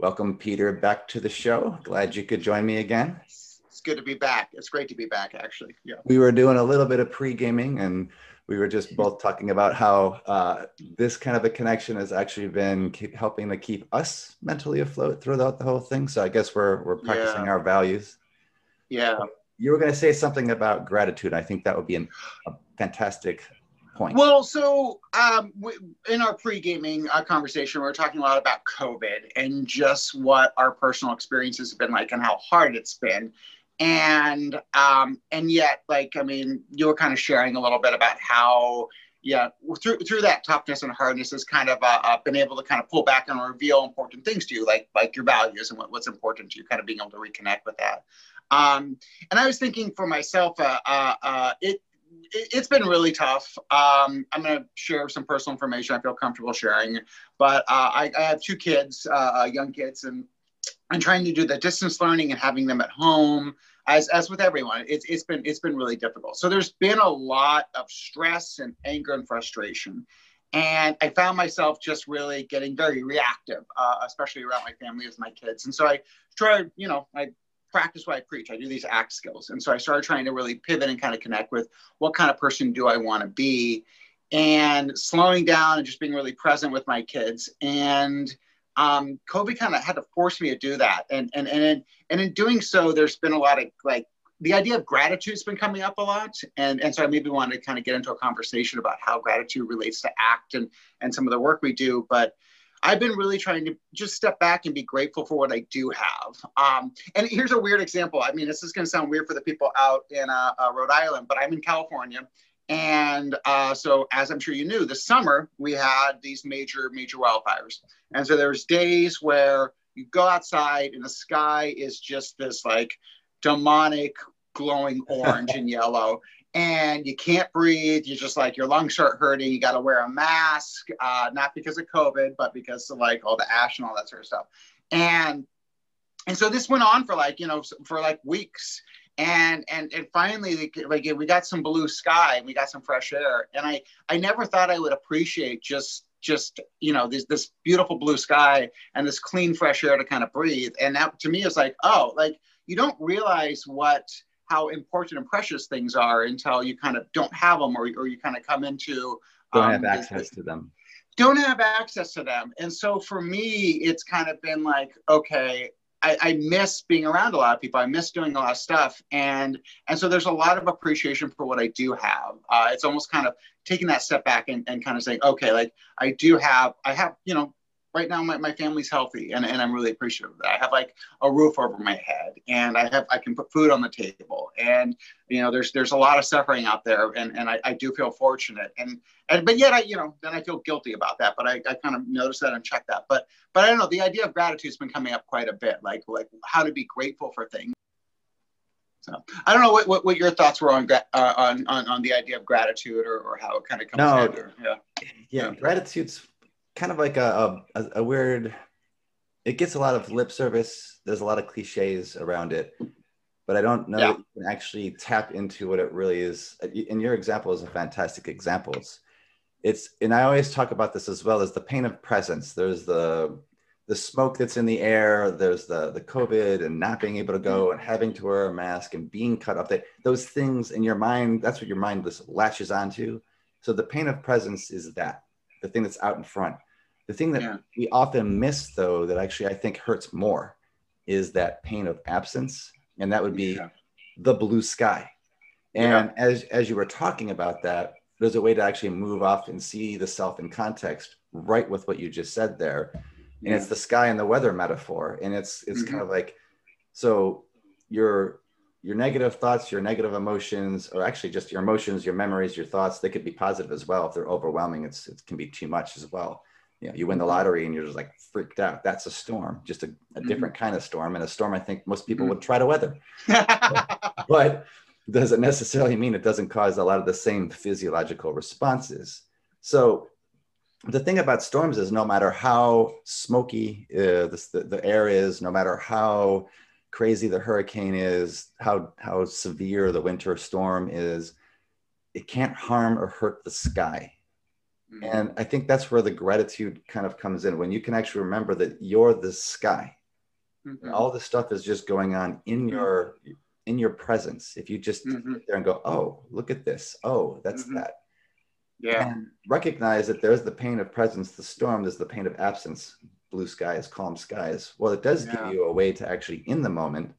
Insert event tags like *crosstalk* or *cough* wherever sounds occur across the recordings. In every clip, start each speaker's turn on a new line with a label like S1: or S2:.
S1: Welcome, Peter, back to the show. Glad you could join me again.
S2: It's good to be back. It's great to be back, actually. Yeah.
S1: We were doing a little bit of pre gaming and we were just both talking about how uh, this kind of a connection has actually been helping to keep us mentally afloat throughout the whole thing. So I guess we're, we're practicing yeah. our values.
S2: Yeah.
S1: You were going to say something about gratitude. I think that would be an, a fantastic point?
S2: Well, so um, in our pre-gaming uh, conversation, we are talking a lot about COVID and just what our personal experiences have been like and how hard it's been. And um, and yet, like, I mean, you were kind of sharing a little bit about how, yeah, through through that toughness and hardness has kind of uh, uh, been able to kind of pull back and reveal important things to you, like like your values and what, what's important to you, kind of being able to reconnect with that. Um, and I was thinking for myself, uh, uh, uh it it, has been really tough. Um, I'm going to share some personal information I feel comfortable sharing, but uh, I, I, have two kids, uh, uh, young kids, and I'm trying to do the distance learning and having them at home. As, as with everyone, it's, it's been it's been really difficult. So there's been a lot of stress and anger and frustration, and I found myself just really getting very reactive, uh, especially around my family with my kids. And so I tried, you know, I practice what I preach. I do these act skills. And so I started trying to really pivot and kind of connect with what kind of person do I want to be and slowing down and just being really present with my kids. And um, COVID kind of had to force me to do that. And, and, and, in, and in doing so, there's been a lot of like, the idea of gratitude has been coming up a lot. And, and so I maybe wanted to kind of get into a conversation about how gratitude relates to act and, and some of the work we do. But I've been really trying to just step back and be grateful for what I do have. Um, and here's a weird example. I mean, this is going to sound weird for the people out in uh, uh, Rhode Island, but I'm in California. And uh, so, as I'm sure you knew, this summer we had these major, major wildfires. And so there's days where you go outside and the sky is just this like demonic glowing *laughs* orange and yellow and you can't breathe. you're just like your lungs start hurting. You got to wear a mask, uh, not because of COVID, but because of like all the ash and all that sort of stuff. And and so this went on for like you know for like weeks. And and and finally, like we got some blue sky and we got some fresh air. And I I never thought I would appreciate just just you know this this beautiful blue sky and this clean fresh air to kind of breathe. And that to me is like oh like you don't realize what how important and precious things are until you kind of don't have them or, or you kind of come into
S1: don't um, have access to them
S2: don't have access to them and so for me it's kind of been like okay I, I, miss being around a lot of people. I miss doing a lot of stuff, and and so there's a lot of appreciation for what I do have. Uh, it's almost kind of taking that step back and, and kind of saying, okay, like I do have, I have, you know, right now my, my family's healthy and, and I'm really appreciative of that. I have like a roof over my head and I have I can put food on the table and you know there's there's a lot of suffering out there and, and I, I do feel fortunate and and but yet I you know then I feel guilty about that but I, I kind of notice that and check that but but I don't know the idea of gratitude's been coming up quite a bit like like how to be grateful for things. So I don't know what, what, what your thoughts were on, uh, on on on the idea of gratitude or, or how it kind of comes
S1: no, yeah. yeah yeah gratitude's kind of like a, a, a weird it gets a lot of lip service. There's a lot of cliches around it but i don't know yeah. you can actually tap into what it really is. And your example is a fantastic example. It's, it's and i always talk about this as well as the pain of presence. There's the the smoke that's in the air. There's the the covid and not being able to go mm-hmm. and having to wear a mask and being cut off. That those things in your mind that's what your mind just latches onto. So the pain of presence is that the thing that's out in front. The thing that yeah. we often miss, though, that actually I think hurts more is that pain of absence. And that would be yeah. the blue sky. And yeah. as, as you were talking about that, there's a way to actually move off and see the self in context right with what you just said there. And it's the sky and the weather metaphor. And it's it's mm-hmm. kind of like so your your negative thoughts, your negative emotions, or actually just your emotions, your memories, your thoughts, they could be positive as well. If they're overwhelming, it's it can be too much as well. You know, you win the mm-hmm. lottery and you're just like freaked out. That's a storm, just a, a mm-hmm. different kind of storm, and a storm I think most people mm-hmm. would try to weather. *laughs* but doesn't necessarily mean it doesn't cause a lot of the same physiological responses. So the thing about storms is no matter how smoky uh, the, the air is, no matter how crazy the hurricane is, how how severe the winter storm is, it can't harm or hurt the sky. Mm-hmm. And I think that's where the gratitude kind of comes in when you can actually remember that you're the sky. Mm-hmm. All this stuff is just going on in mm-hmm. your in your presence. If you just mm-hmm. sit there and go, "Oh, look at this. Oh, that's mm-hmm. that."
S2: Yeah. And
S1: recognize that there's the pain of presence, the storm, there's the pain of absence, blue skies, calm skies. Well, it does yeah. give you a way to actually, in the moment,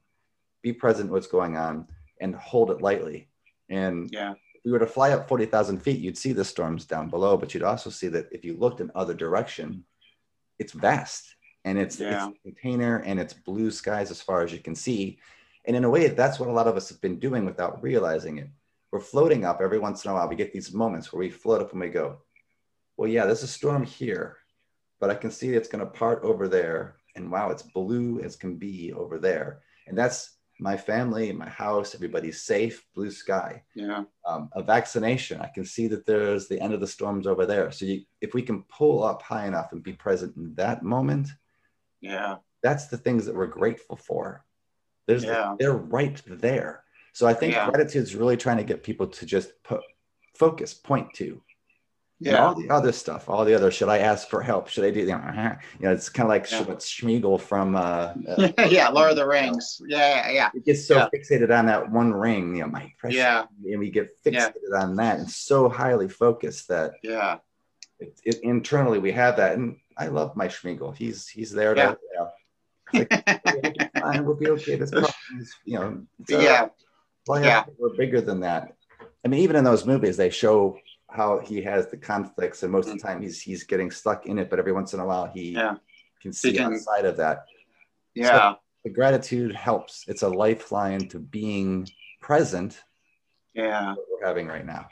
S1: be present what's going on and hold it lightly. And
S2: yeah if
S1: we were to fly up 40,000 feet, you'd see the storms down below, but you'd also see that if you looked in other direction, it's vast and it's, yeah. it's container and it's blue skies as far as you can see. And in a way, that's what a lot of us have been doing without realizing it. We're floating up every once in a while. We get these moments where we float up and we go, well, yeah, there's a storm here, but I can see it's going to part over there. And wow, it's blue as can be over there. And that's my family, my house, everybody's safe, blue sky.
S2: Yeah.
S1: Um, a vaccination, I can see that there's the end of the storms over there. So you, if we can pull up high enough and be present in that moment,
S2: yeah,
S1: that's the things that we're grateful for. There's yeah. they're right there. So I think yeah. gratitude is really trying to get people to just put focus, point to, yeah. all the other stuff, all the other, should I ask for help? Should I do, you know, uh-huh. you know it's kind of like yeah. Sméagol from, uh,
S2: uh, *laughs* yeah, Lord of the Rings. Yeah, yeah.
S1: It gets so yeah. fixated on that one ring, you know, my precious,
S2: yeah.
S1: and we get fixated yeah. on that and so highly focused that,
S2: yeah,
S1: it, it, internally we have that. And I love my Sméagol. He's, he's there to, you know, like, we'll be fine, we'll be okay. This *laughs* problem is, you know,
S2: yeah.
S1: Well, yeah. We're bigger than that. I mean, even in those movies, they show how he has the conflicts, and most of the mm-hmm. time he's he's getting stuck in it. But every once in a while, he
S2: yeah.
S1: can see can, outside of that.
S2: Yeah, so
S1: the gratitude helps. It's a lifeline to being present.
S2: Yeah,
S1: we're having right now.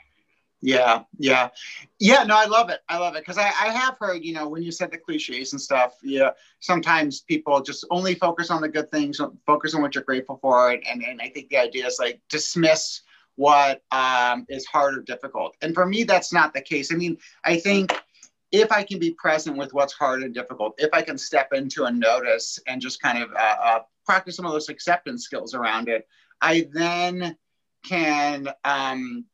S2: Yeah, yeah, yeah. No, I love it. I love it because I, I have heard, you know, when you said the cliches and stuff. Yeah, sometimes people just only focus on the good things, focus on what you're grateful for, and and, and I think the idea is like dismiss what um, is hard or difficult. And for me, that's not the case. I mean, I think if I can be present with what's hard and difficult, if I can step into a notice and just kind of uh, uh, practice some of those acceptance skills around it, I then can um,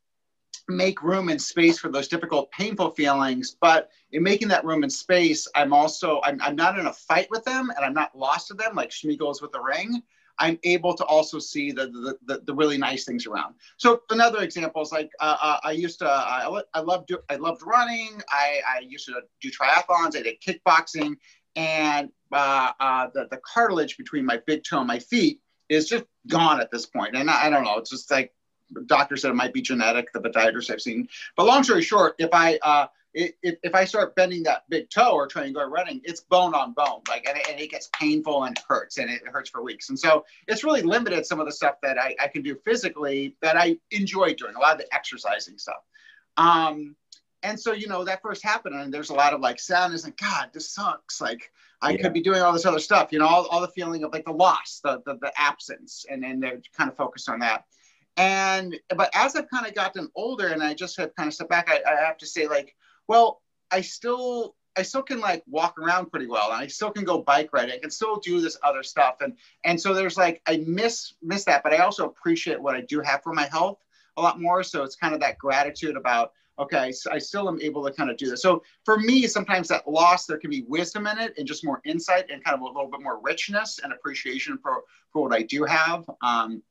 S2: make room and space for those difficult, painful feelings. But in making that room and space, I'm also I'm, I'm not in a fight with them, and I'm not lost to them like Sméagol's with the ring. I'm able to also see the, the, the, the really nice things around. So another example is like uh, uh, I used to I, I loved I loved running. I, I used to do triathlons. I did kickboxing, and uh, uh, the the cartilage between my big toe and my feet is just gone at this point. And I, I don't know. It's just like doctor said it might be genetic, the podiatrists I've seen. But long story short, if I uh, if, if I start bending that big toe or trying to go running, it's bone on bone, like, and it, and it, gets painful and hurts, and it hurts for weeks. And so it's really limited some of the stuff that I, I can do physically that I enjoy doing, a lot of the exercising stuff. Um, and so, you know, that first happened, and there's a lot of like sadness and God, this sucks. Like, I yeah. could be doing all this other stuff, you know, all, all the feeling of like the loss, the, the, the absence, and then they're kind of focused on that. And, but as I've kind of gotten older and I just have kind of stepped back, I, I have to say, like, well, I still I still can like walk around pretty well and I still can go bike riding. I can still do this other stuff. And and so there's like I miss miss that, but I also appreciate what I do have for my health a lot more. So it's kind of that gratitude about okay, so I still am able to kind of do this. So for me, sometimes that loss, there can be wisdom in it and just more insight and kind of a little bit more richness and appreciation for, for what I do have. Um,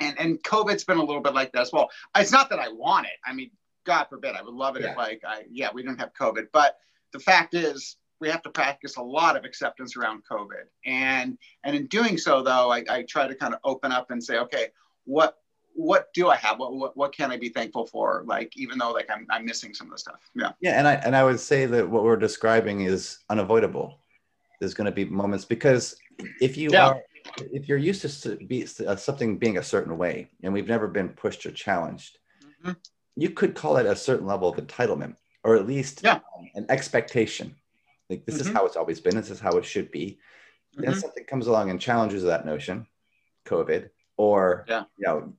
S2: and, and COVID's been a little bit like that as well. It's not that I want it. I mean, God forbid, I would love it yeah. if like I yeah we didn't have COVID, but the fact is we have to practice a lot of acceptance around COVID, and and in doing so though, I, I try to kind of open up and say, okay, what what do I have? What, what what can I be thankful for? Like even though like I'm I'm missing some of the stuff. Yeah.
S1: Yeah, and I and I would say that what we're describing is unavoidable. There's going to be moments because if you yeah. are if you're used to be uh, something being a certain way, and we've never been pushed or challenged. Mm-hmm you could call it a certain level of entitlement or at least
S2: yeah.
S1: um, an expectation. Like this mm-hmm. is how it's always been this is how it should be. Mm-hmm. then something comes along and challenges that notion covid or
S2: yeah.
S1: you know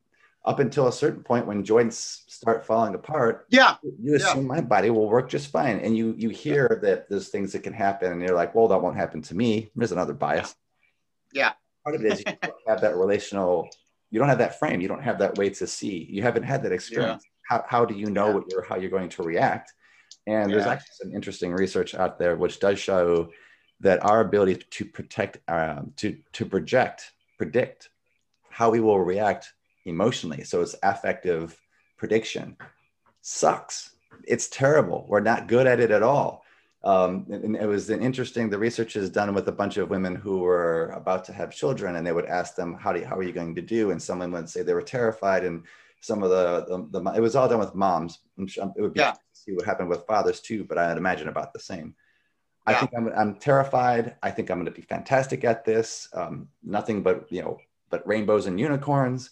S1: up until a certain point when joints start falling apart
S2: yeah.
S1: you assume yeah. my body will work just fine. And you you hear that there's things that can happen and you're like well that won't happen to me. There's another bias.
S2: Yeah.
S1: Part of it is you *laughs* don't have that relational you don't have that frame. You don't have that way to see. You haven't had that experience how, how do you know yeah. what you're, how you're going to react? And there's actually some interesting research out there which does show that our ability to protect, um, to to project, predict how we will react emotionally. So it's affective prediction sucks. It's terrible. We're not good at it at all. Um, and it was an interesting. The research is done with a bunch of women who were about to have children, and they would ask them, "How do you, how are you going to do?" And some women would say they were terrified, and some of the, the, the it was all done with moms. I'm sure it would be
S2: Yeah.
S1: to see what happened with fathers too, but I'd imagine about the same. I think I'm, I'm terrified. I think I'm going to be fantastic at this. Um, nothing but you know, but rainbows and unicorns.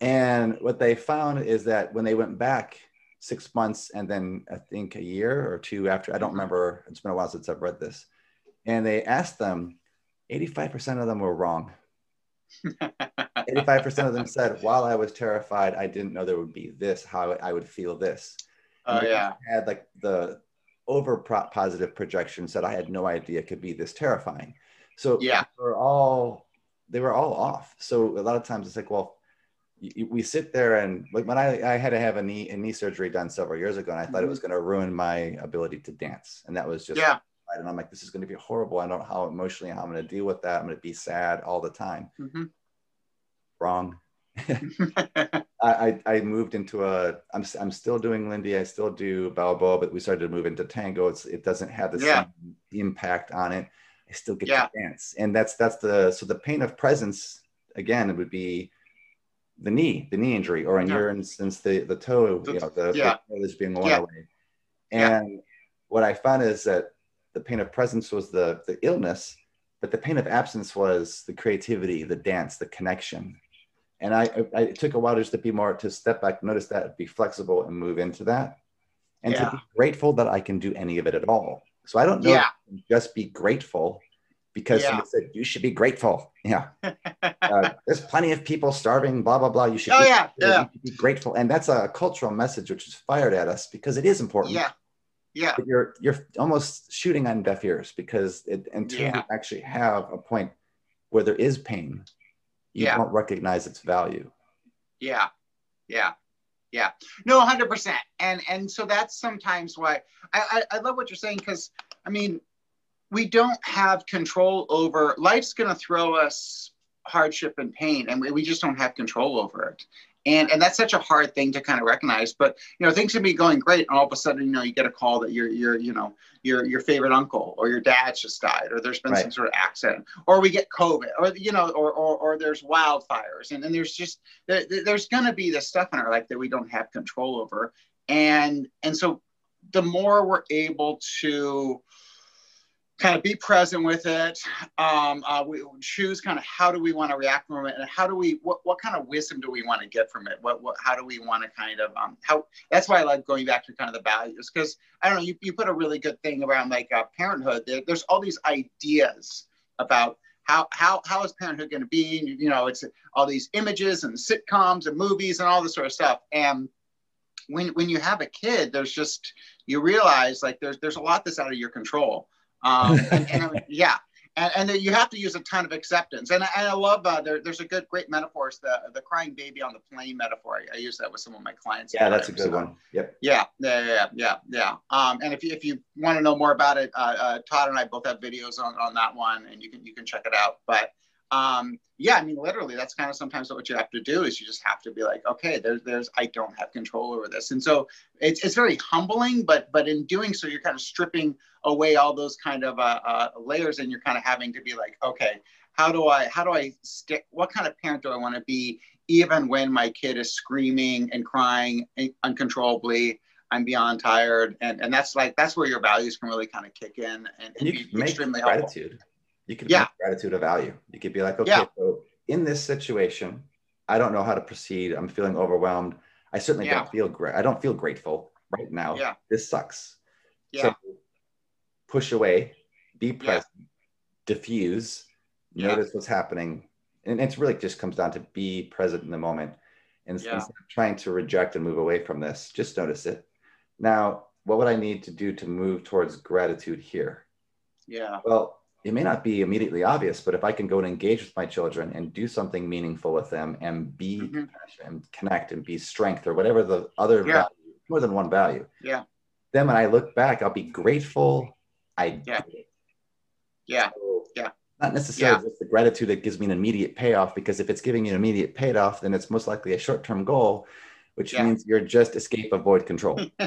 S1: And what they found is that when they went back six months and then I think a year or two after, I don't remember, it's been a while since I've read this, and they asked them, 85% of them were wrong. *laughs* 85% of them said, while I was terrified, I didn't know there would be this, how I would feel this.
S2: Oh yeah.
S1: Had like the over positive projections that I had no idea could be this terrifying. So
S2: Yeah.
S1: they were all they were all off. So a lot of times it's like, well, we sit there and like when I, I had to have a knee a knee surgery done several years ago, and I thought it
S2: Mhm.
S1: was going to ruin my ability to dance, and that was just
S2: Yeah.
S1: and I'm like, this is going to be horrible. I don't know how emotionally I'm going to deal with that. I'm going to be sad all the time.
S2: Mhm.
S1: Wrong. *laughs* I, I, I moved into a I'm, I'm still doing Lindy I still do Balboa but we started to move into tango it's it doesn't have the
S2: Yeah.
S1: same impact on it I still get
S2: Yeah.
S1: to dance and that's that's the so the pain of presence again it would be the knee the knee injury or in
S2: Yeah.
S1: your instance the the toe
S2: The-
S1: you know the,
S2: yeah.
S1: the toe is being worn away and what I found is that the pain of presence was the the illness but the pain of absence was the creativity the dance the connection and I, I it took a while just to be more to step back, notice that, be flexible, and move into that, and
S2: Yeah.
S1: to be grateful that I can do any of it at all. So I don't know,
S2: Yeah.
S1: if I can just be grateful because
S2: Yeah.
S1: said you should be grateful. Yeah, *laughs* uh, there's plenty of people starving. Blah blah blah. You should.
S2: Oh,
S1: be,
S2: yeah, yeah.
S1: you should be grateful, and that's a cultural message which is fired at us because it is important.
S2: yeah. Yeah.
S1: But you're you're almost shooting on deaf ears because it, until
S2: Yeah.
S1: you actually have a point where there is pain, you
S2: Yeah.
S1: don't recognize its value.
S2: Yeah, yeah, yeah. No, hundred percent. And and so that's sometimes why I I, I love what you're saying because I mean we don't have control over life's going to throw us hardship and pain, and we, we just don't have control over it. And and that's such a hard thing to kind of recognize. But you know things can be going great, and all of a sudden you know you get a call that your your you know your your favorite uncle or your dad's just died, or there's been
S1: Right.
S2: some sort of accident, or we get COVID, or you know, or or, or there's wildfires, and then there's just there, there- there's going to be this stuff in our life that we don't have control over and and so the more we're able to kind of be present with it um, uh, we choose kind of how do we want to react from it and how do we what, what kind of wisdom do we want to get from it what, what how do we want to kind of um, how that's why i like going back to kind of the values because i don't know you, you put a really good thing around like uh, parenthood there, there's all these ideas about how how how is parenthood going to be? And, you know, it's all these images and sitcoms and movies and all this sort of stuff. And when when you have a kid, there's just you realize like there's there's a lot that's out of your control. Um, *laughs* and, and yeah. And, and you have to use a ton of acceptance. And, I- I love uh, there, there's a good, great metaphor. It's the, the crying baby on the plane metaphor. I, I use that with some of my clients.
S1: Yeah, that's a good
S2: So-
S1: one. Yep.
S2: yeah, yeah, yeah, yeah, yeah. Um, and if you if you want to know more about it, uh, uh, Todd and I both have videos on, on that one, and you can you can check it out. But um, yeah, I mean, literally, that's kind of sometimes what you have to do is you just have to be like, okay, there's there's I don't have control over this, and so it's it's very humbling, but but in doing so, you're kind of stripping away all those kind of uh, uh, layers, and you're kind of having to be like, okay, how do I how do I stick? What kind of parent do I want to be? even when my kid is screaming and crying uncontrollably i'm beyond tired and and that's like that's where your values can really kind of kick in and, and
S1: And you
S2: be
S1: make
S2: extremely helpful
S1: gratitude. You could
S2: Yeah.
S1: make gratitude a value. You could be like, okay,
S2: Yeah.
S1: so in this situation, I don't know how to proceed. I'm feeling overwhelmed. I certainly
S2: Yeah.
S1: don't feel great. I don't feel grateful right now.
S2: Yeah.
S1: This sucks.
S2: yeah
S1: So push away, be
S2: Yeah.
S1: present, diffuse,
S2: Yeah.
S1: notice what's happening. And it's really just comes down to be present in the moment. And instead of trying to reject and move away from this, just notice it. Now, what would I need to do to move towards gratitude here?
S2: yeah
S1: Well, it may not be immediately obvious, but if I can go and engage with my children and do something meaningful with them and be
S2: Mhm.
S1: compassionate and connect and be strength or whatever the other
S2: Yeah.
S1: value, more than one value.
S2: Yeah.
S1: then when I look back, I'll be grateful I
S2: yeah. Yeah.
S1: So,
S2: Yeah.
S1: Not necessarily
S2: Yeah.
S1: just the gratitude that gives me an immediate payoff, because if it's giving you an immediate payoff, then it's most likely a short-term goal, which
S2: Yeah.
S1: means you're just escape, avoid, control. *laughs*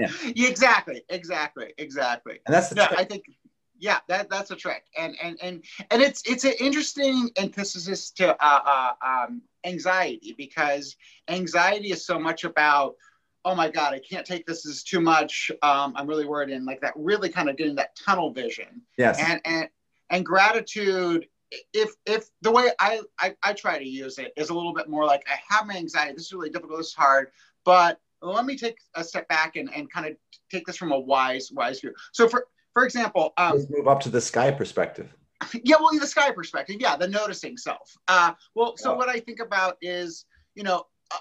S2: yeah. Exactly. Exactly. Exactly.
S1: And that's the
S2: No. I think yeah, that that's a trick, and and and and it's it's an interesting antithesis to uh, uh, um, anxiety because anxiety is so much about oh my god, I can't take this. This is too much. Um, I'm really worried, and like that, really kind of getting that tunnel vision,
S1: yes.
S2: and and and gratitude. If if the way I, I I try to use it is a little bit more like I have my anxiety. This is really difficult. This is hard, but let me take a step back and, and kind of take this from a wise wise view. So for for example, um,
S1: Let's move up to the sky perspective. *laughs*
S2: yeah, well, the sky perspective, yeah, the noticing self. Uh, well, so what I think about is, you know, uh,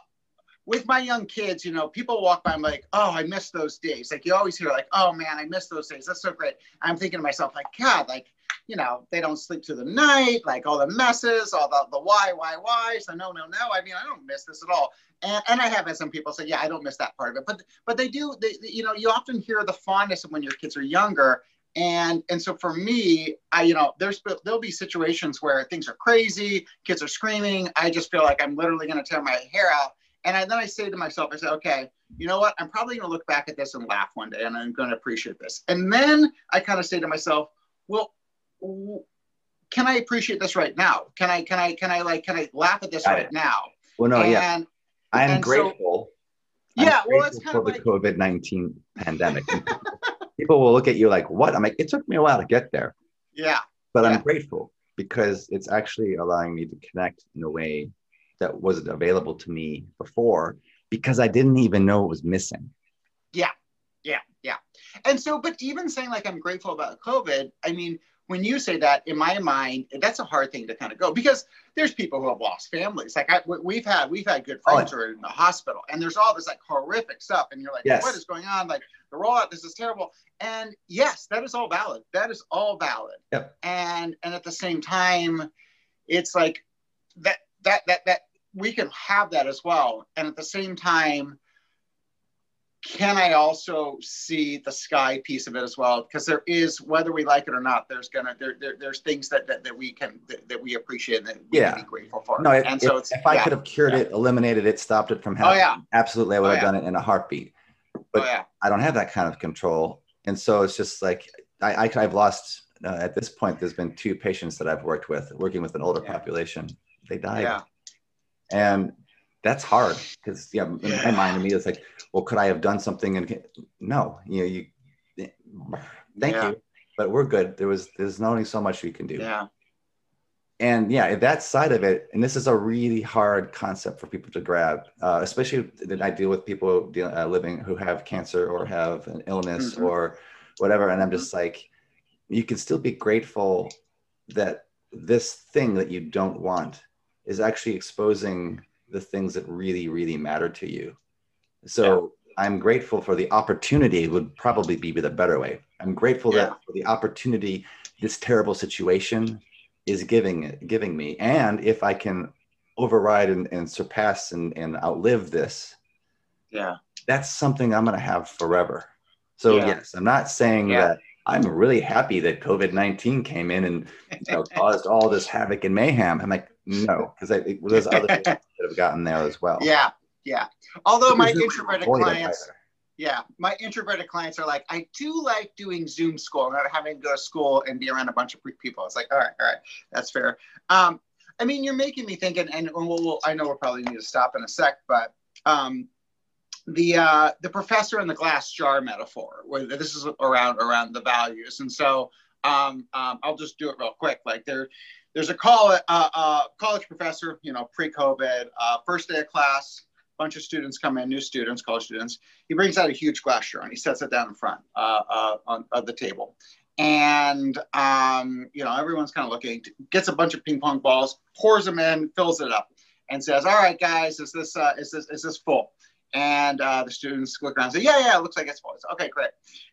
S2: with my young kids, you know, people walk by, I'm like, oh, I miss those days. Like you always hear, like, oh man, I miss those days. That's so great. I'm thinking to myself, like, God, like, you know, they don't sleep through the night, like all the messes, all the the why, why, why. So no, no, no. I mean, I don't miss this at all. And, and I have had some people say, yeah, I don't miss that part of it. But but they do. They, they- you know, you often hear the fondness of when your kids are younger. And and so for me, I you know, there's but there'll be situations where things are crazy, kids are screaming. I just feel like I'm literally going to tear my hair out. And I, then I say to myself, I say, okay, you know what? I'm probably going to look back at this and laugh one day, and I'm going to appreciate this. And then I kind of say to myself, well, can I appreciate this right now? Can I can I can I like can I laugh at this
S1: Got
S2: right
S1: it.
S2: now?
S1: Well, no, yeah. I'm
S2: and so-
S1: grateful. I'm
S2: yeah, well, it's
S1: grateful
S2: kind of
S1: for
S2: like
S1: the COVID 19 pandemic. People will look at you like, what? I'm like, it took me a while to get there,
S2: yeah,
S1: but
S2: Yeah.
S1: I'm grateful because it's actually allowing me to connect in a way that wasn't available to me before because I didn't even know it was missing.
S2: Yeah, yeah, yeah. And so, but even saying like I'm grateful about COVID, I mean, when you say that, in my mind, that's a hard thing to kind of go because there's people who have lost families. Like I, we- we've had, we've had good
S1: Oh,
S2: friends who are in the hospital, and there's all this like horrific stuff, and you're like,
S1: Yes.
S2: what is going on? Like the rollout, this is terrible. And yes, that is all valid. That is all valid.
S1: Yep.
S2: And and at the same time, it's like that that that that we can have that as well. And at the same time, can I also see the sky piece of it as well? Because there is, whether we like it or not, there's gonna there, there there's things that, that that we can that, that we appreciate and that we
S1: Yeah.
S2: can be grateful for.
S1: No, if,
S2: and so
S1: if,
S2: it's
S1: if I
S2: yeah.
S1: could have cured
S2: yeah.
S1: it, eliminated it, stopped it from happening,
S2: Oh
S1: happening,
S2: yeah,
S1: absolutely, I would
S2: Oh,
S1: have done it in a heartbeat. but-
S2: oh
S1: I don't have that kind of control. And so it's just like I, I, I've lost, uh, at this point, there's been two patients that I've worked with, working with an older population. They died. And that's hard because, yeah, in
S2: Yeah.
S1: my mind, to me, it's like, well, could I have done something? And no, you know, you, thank
S2: Yeah.
S1: you, but we're good. There was, there's not only so much we can do.
S2: yeah,
S1: And yeah, that side of it, and this is a really hard concept for people to grab, uh, especially that I deal with people deal, uh, living who have cancer or have an illness
S2: Mhm.
S1: or whatever. And I'm just like, you can still be grateful that this thing that you don't want is actually exposing the things that really, really matter to you. So I'm grateful for the opportunity, would probably be the better way. I'm grateful
S2: Yeah.
S1: that for the opportunity, this terrible situation is giving giving me and if i can override and, and surpass and, and outlive this
S2: yeah,
S1: that's something i'm going to have forever so
S2: Yeah.
S1: yes i'm not saying
S2: Yeah.
S1: that i'm really happy that covid-19 came in and you know, *laughs* caused all this havoc and mayhem i'm like no because there's other things *laughs* that have gotten there as well
S2: yeah, yeah. Although my introverted clients, yeah, my introverted clients are like, I do like doing Zoom school, not having to go to school and be around a bunch of people. It's like, all right, all right, that's fair. Um, I mean, you're making me think, and, and we'll, we'll, I know we'll probably need to stop in a sec, but um, the uh, the professor in the glass jar metaphor, where this is around around the values, and so um, um, I'll just do it real quick. Like there, there's a call, uh, uh, college professor, you know, pre-COVID, uh, first day of class, bunch of students come in, new students, college students. He brings out a huge glass jar and he sets it down in front uh, uh, on, of the table. And, um, you know, everyone's kind of looking, gets a bunch of ping pong balls, pours them in, fills it up and says, all right, guys, is this, uh, is this, is this full? And uh, the students look around and say, yeah, yeah, it looks like it's full. Okay, great.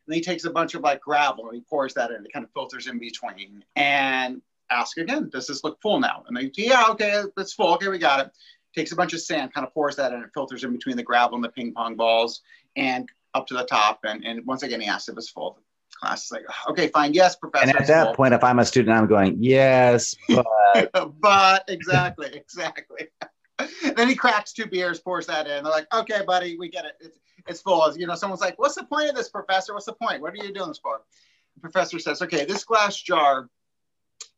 S2: And he takes a bunch of like gravel and he pours that in. It kind of filters in between and ask again, does this look full now? And they, yeah, okay, it's full. Okay, we got it takes a bunch of sand, kind of pours that in, it filters in between the gravel and the ping pong balls, and up to the top. And, and once again, he asks if it's full. The class is like, okay, fine. Yes, professor.
S1: And at that
S2: full.
S1: point, if I'm a student, I'm going, yes, but *laughs*
S2: but exactly, *laughs* exactly. *laughs* then he cracks two beers, pours that in. They're like, okay, buddy, we get it. It's, it's full. You know, someone's like, what's the point of this, professor? What's the point? What are you doing this for? The professor says, okay, this glass jar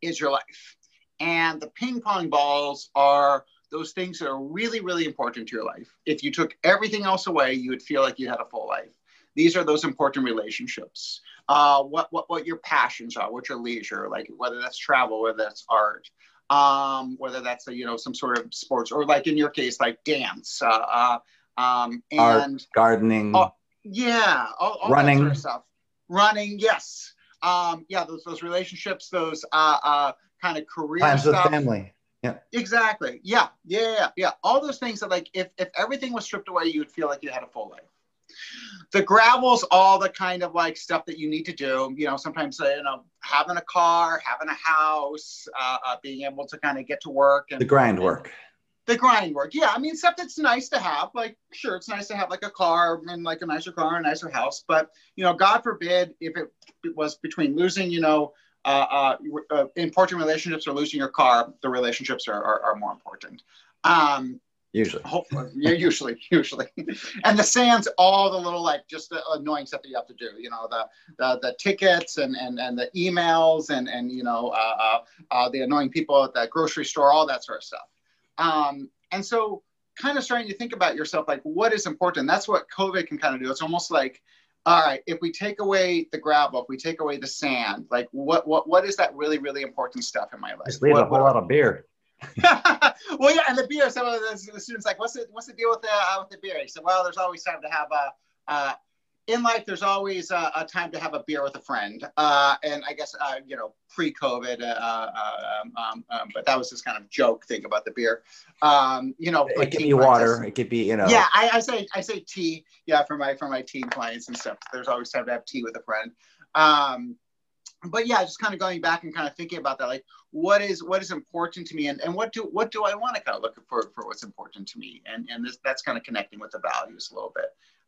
S2: is your life. And the ping pong balls are those things that are really, really important to your life. If you took everything else away, you would feel like you had a full life. These are those important relationships. Uh, what, what, what your passions are, what your leisure, like whether that's travel, whether that's art, um, whether that's a, you know some sort of sports, or like in your case, like dance, uh, uh, um, and
S1: art, gardening,
S2: uh, yeah, all, all
S1: running,
S2: sort of stuff. Running, yes, um, yeah, those those relationships, those uh, uh, kind of career
S1: times
S2: stuff.
S1: with family. Yeah.
S2: Exactly. Yeah. Yeah. Yeah. Yeah. All those things that like if if everything was stripped away, you would feel like you had a full life. The gravel's all the kind of like stuff that you need to do. You know, sometimes uh, you know having a car, having a house, uh, uh, being able to kind of get to work and
S1: the grind work.
S2: The grind work. Yeah. I mean, stuff that's nice to have. Like, sure, it's nice to have like a car and like a nicer car, a nicer house. But you know, God forbid if it, it was between losing, you know, uh, uh, uh, important relationships or losing your car, the relationships are, are, are more important. Um,
S1: usually.
S2: Hopefully, yeah, usually, *laughs* usually. and the sands, all the little like just the annoying stuff that you have to do. You know, the the, the tickets and, and and the emails and and you know uh, uh, uh, the annoying people at the grocery store, all that sort of stuff. Um, and so, kind of starting to think about yourself, like what is important. That's what COVID can kind of do. It's almost like all right, if we take away the gravel, if we take away the sand, like what what what is that really really important stuff in my life?
S1: Just leave
S2: what,
S1: a whole lot of beer.
S2: Well, yeah, and the beer. Some of the, the students like, what's the what's the deal with the uh, with the beer? He said, well, there's always time to have a. Uh, in life, there's always a, a, time to have a beer with a friend, uh, and I guess uh, you know pre-COVID, uh, uh, um, um, um, but that was this kind of joke thing about the beer. Um, you know,
S1: it could be water. It could be you know.
S2: Yeah, I, I, say I say tea. Yeah, for my for my teen clients and stuff. There's always time to have tea with a friend. Um, but yeah, just kind of going back and kind of thinking about that, like what is what is important to me, and, and what do what do I want to kind of look for for what's important to me, and and this that's kind of connecting with the values a little bit.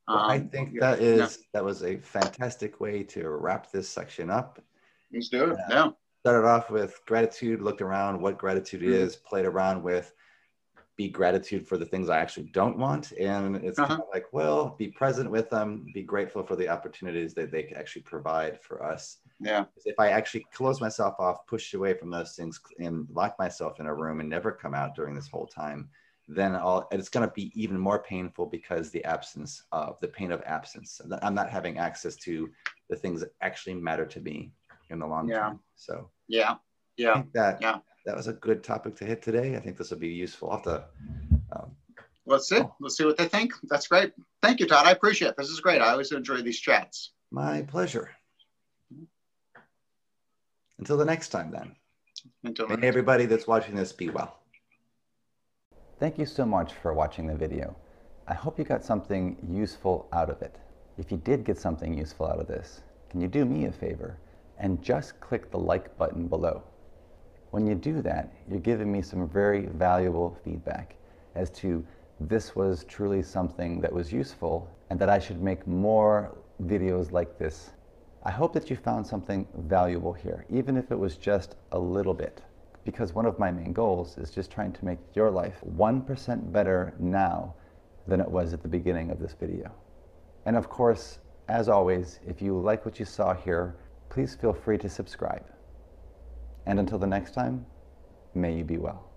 S1: Well, I think that is yeah. that was a fantastic way to wrap this section up.
S2: Let's do it. Uh, yeah.
S1: Started off with gratitude, looked around what gratitude mm-hmm. is, played around with be gratitude for the things I actually don't want. And it's uh-huh. kind of like, well, be present with them, be grateful for the opportunities that they can actually provide for us.
S2: Yeah.
S1: If I actually close myself off, push away from those things, and lock myself in a room and never come out during this whole time, then I'll, it's going to be even more painful because the absence of the pain of absence. I'm not having access to the things that actually matter to me in the long
S2: yeah.
S1: term. So
S2: yeah, yeah,
S1: that
S2: yeah,
S1: that was a good topic to hit today. I think this will be useful. I'll have to. Um,
S2: Let's see. Oh. Let's see what they think. That's great. Thank you, Todd. I appreciate it. This is great. I always enjoy these chats.
S1: My pleasure. Until the next time, then. Until May everybody that's watching this be well. Thank you so much for watching the video. I hope you got something useful out of it. If you did get something useful out of this, can you do me a favor and just click the like button below? When you do that, you're giving me some very valuable feedback as to this was truly something that was useful and that I should make more videos like this. I hope that you found something valuable here, even if it was just a little bit because one of my main goals is just trying to make your life 1% better now than it was at the beginning of this video. And of course, as always, if you like what you saw here, please feel free to subscribe. And until the next time, may you be well.